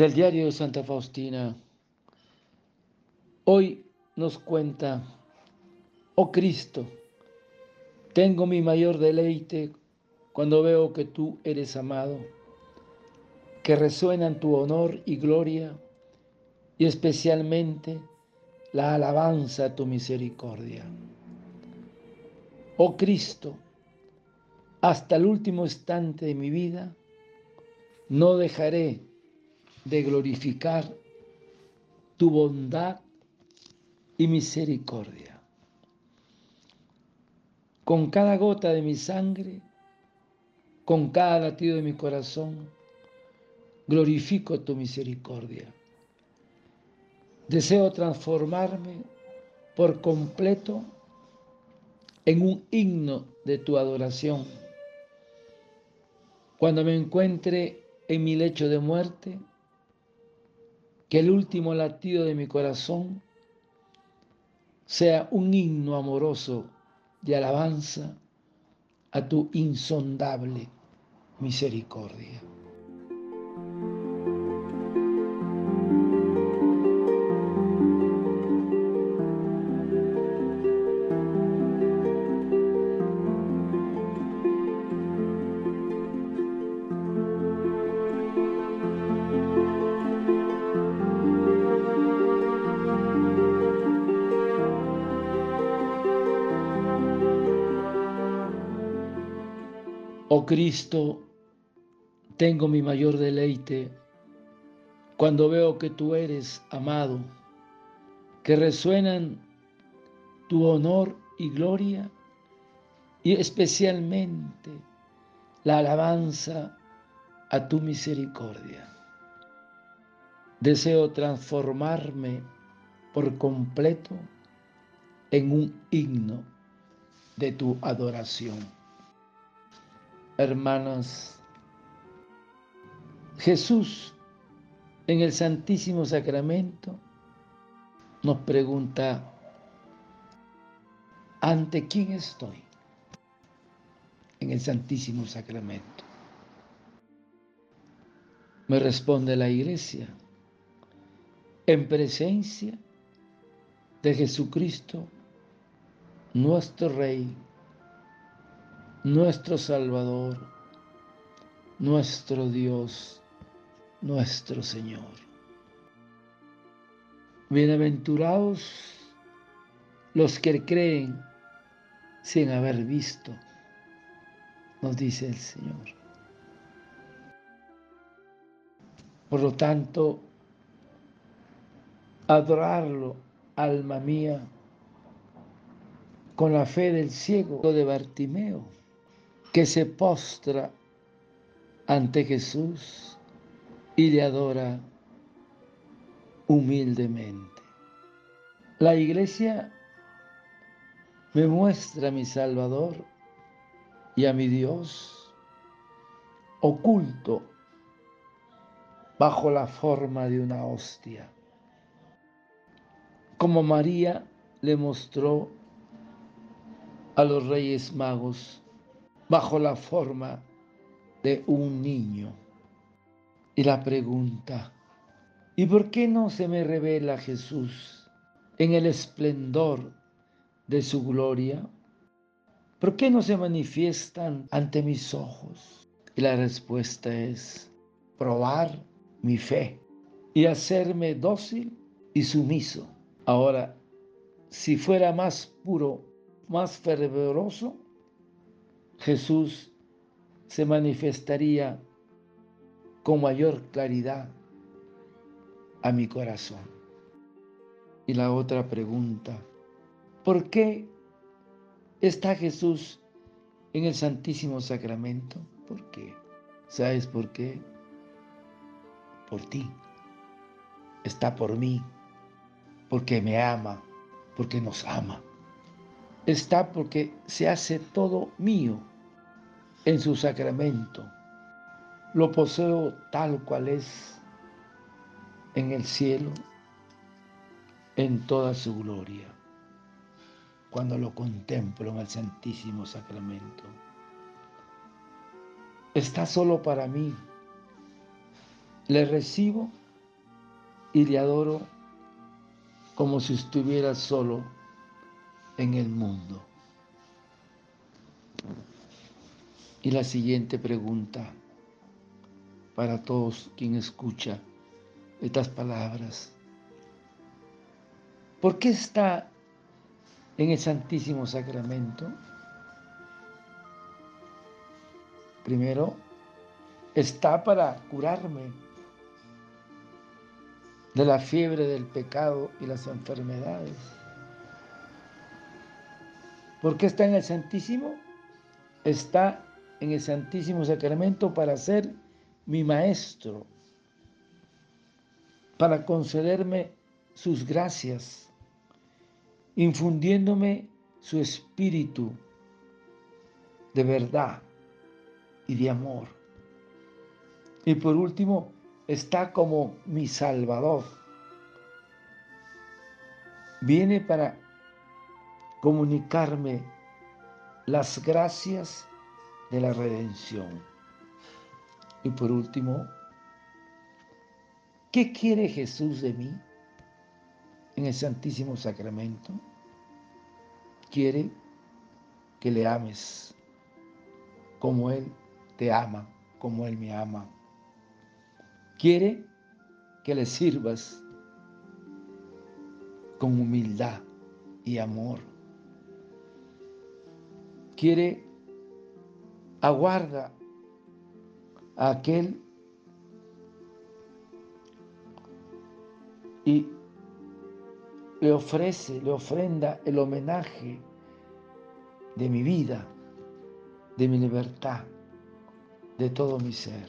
del diario de Santa Faustina. Hoy nos cuenta, oh Cristo, tengo mi mayor deleite cuando veo que tú eres amado, que resuenan tu honor y gloria y especialmente la alabanza a tu misericordia. Oh Cristo, hasta el último instante de mi vida, no dejaré de glorificar tu bondad y misericordia. Con cada gota de mi sangre, con cada latido de mi corazón, glorifico tu misericordia. Deseo transformarme por completo en un himno de tu adoración. Cuando me encuentre en mi lecho de muerte, que el último latido de mi corazón sea un himno amoroso de alabanza a tu insondable misericordia. Oh Cristo, tengo mi mayor deleite cuando veo que tú eres amado, que resuenan tu honor y gloria y especialmente la alabanza a tu misericordia. Deseo transformarme por completo en un himno de tu adoración hermanos, Jesús en el Santísimo Sacramento nos pregunta, ¿ante quién estoy? En el Santísimo Sacramento. Me responde la iglesia, en presencia de Jesucristo, nuestro Rey nuestro Salvador, nuestro Dios, nuestro Señor. Bienaventurados los que creen sin haber visto, nos dice el Señor. Por lo tanto, adorarlo, alma mía, con la fe del ciego de Bartimeo que se postra ante Jesús y le adora humildemente. La iglesia me muestra a mi Salvador y a mi Dios oculto bajo la forma de una hostia, como María le mostró a los reyes magos bajo la forma de un niño. Y la pregunta, ¿y por qué no se me revela Jesús en el esplendor de su gloria? ¿Por qué no se manifiestan ante mis ojos? Y la respuesta es probar mi fe y hacerme dócil y sumiso. Ahora, si fuera más puro, más fervoroso, Jesús se manifestaría con mayor claridad a mi corazón. Y la otra pregunta, ¿por qué está Jesús en el Santísimo Sacramento? ¿Por qué? ¿Sabes por qué? Por ti. Está por mí, porque me ama, porque nos ama. Está porque se hace todo mío en su sacramento. Lo poseo tal cual es en el cielo, en toda su gloria, cuando lo contemplo en el Santísimo Sacramento. Está solo para mí. Le recibo y le adoro como si estuviera solo en el mundo. Y la siguiente pregunta para todos quien escucha estas palabras. ¿Por qué está en el Santísimo Sacramento? Primero, está para curarme de la fiebre del pecado y las enfermedades. ¿Por qué está en el Santísimo? Está en el Santísimo Sacramento para ser mi maestro, para concederme sus gracias, infundiéndome su espíritu de verdad y de amor. Y por último, está como mi Salvador. Viene para comunicarme las gracias de la redención. Y por último, ¿qué quiere Jesús de mí en el Santísimo Sacramento? Quiere que le ames como Él te ama, como Él me ama. Quiere que le sirvas con humildad y amor. Quiere, aguarda a aquel y le ofrece, le ofrenda el homenaje de mi vida, de mi libertad, de todo mi ser.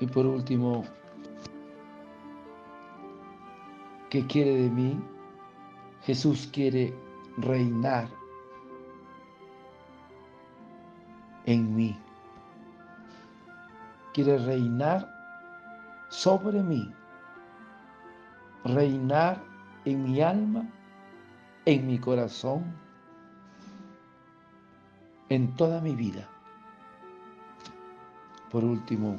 Y por último, ¿qué quiere de mí? Jesús quiere reinar en mí. Quiere reinar sobre mí. Reinar en mi alma, en mi corazón, en toda mi vida. Por último,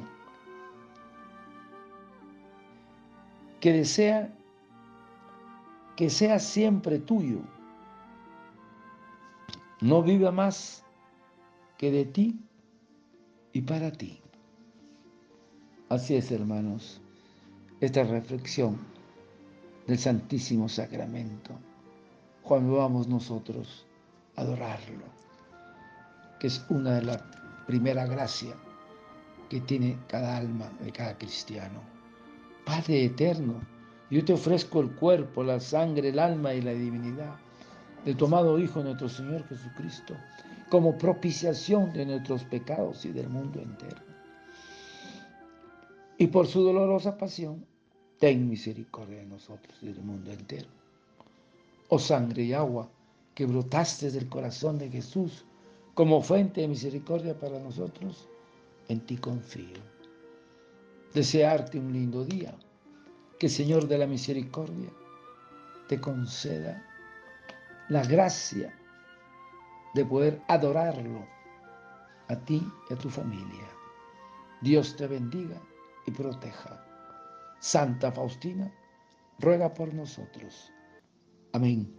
que desea que sea siempre tuyo. No viva más que de ti y para ti. Así es, hermanos, esta reflexión del Santísimo Sacramento, cuando vamos nosotros a adorarlo, que es una de las primeras gracias que tiene cada alma de cada cristiano. Padre eterno, yo te ofrezco el cuerpo, la sangre, el alma y la divinidad de tu amado Hijo nuestro Señor Jesucristo, como propiciación de nuestros pecados y del mundo entero. Y por su dolorosa pasión, ten misericordia de nosotros y del mundo entero. Oh sangre y agua que brotaste del corazón de Jesús como fuente de misericordia para nosotros, en ti confío desearte un lindo día. Que el Señor de la Misericordia te conceda la gracia de poder adorarlo a ti y a tu familia. Dios te bendiga y proteja. Santa Faustina, ruega por nosotros. Amén.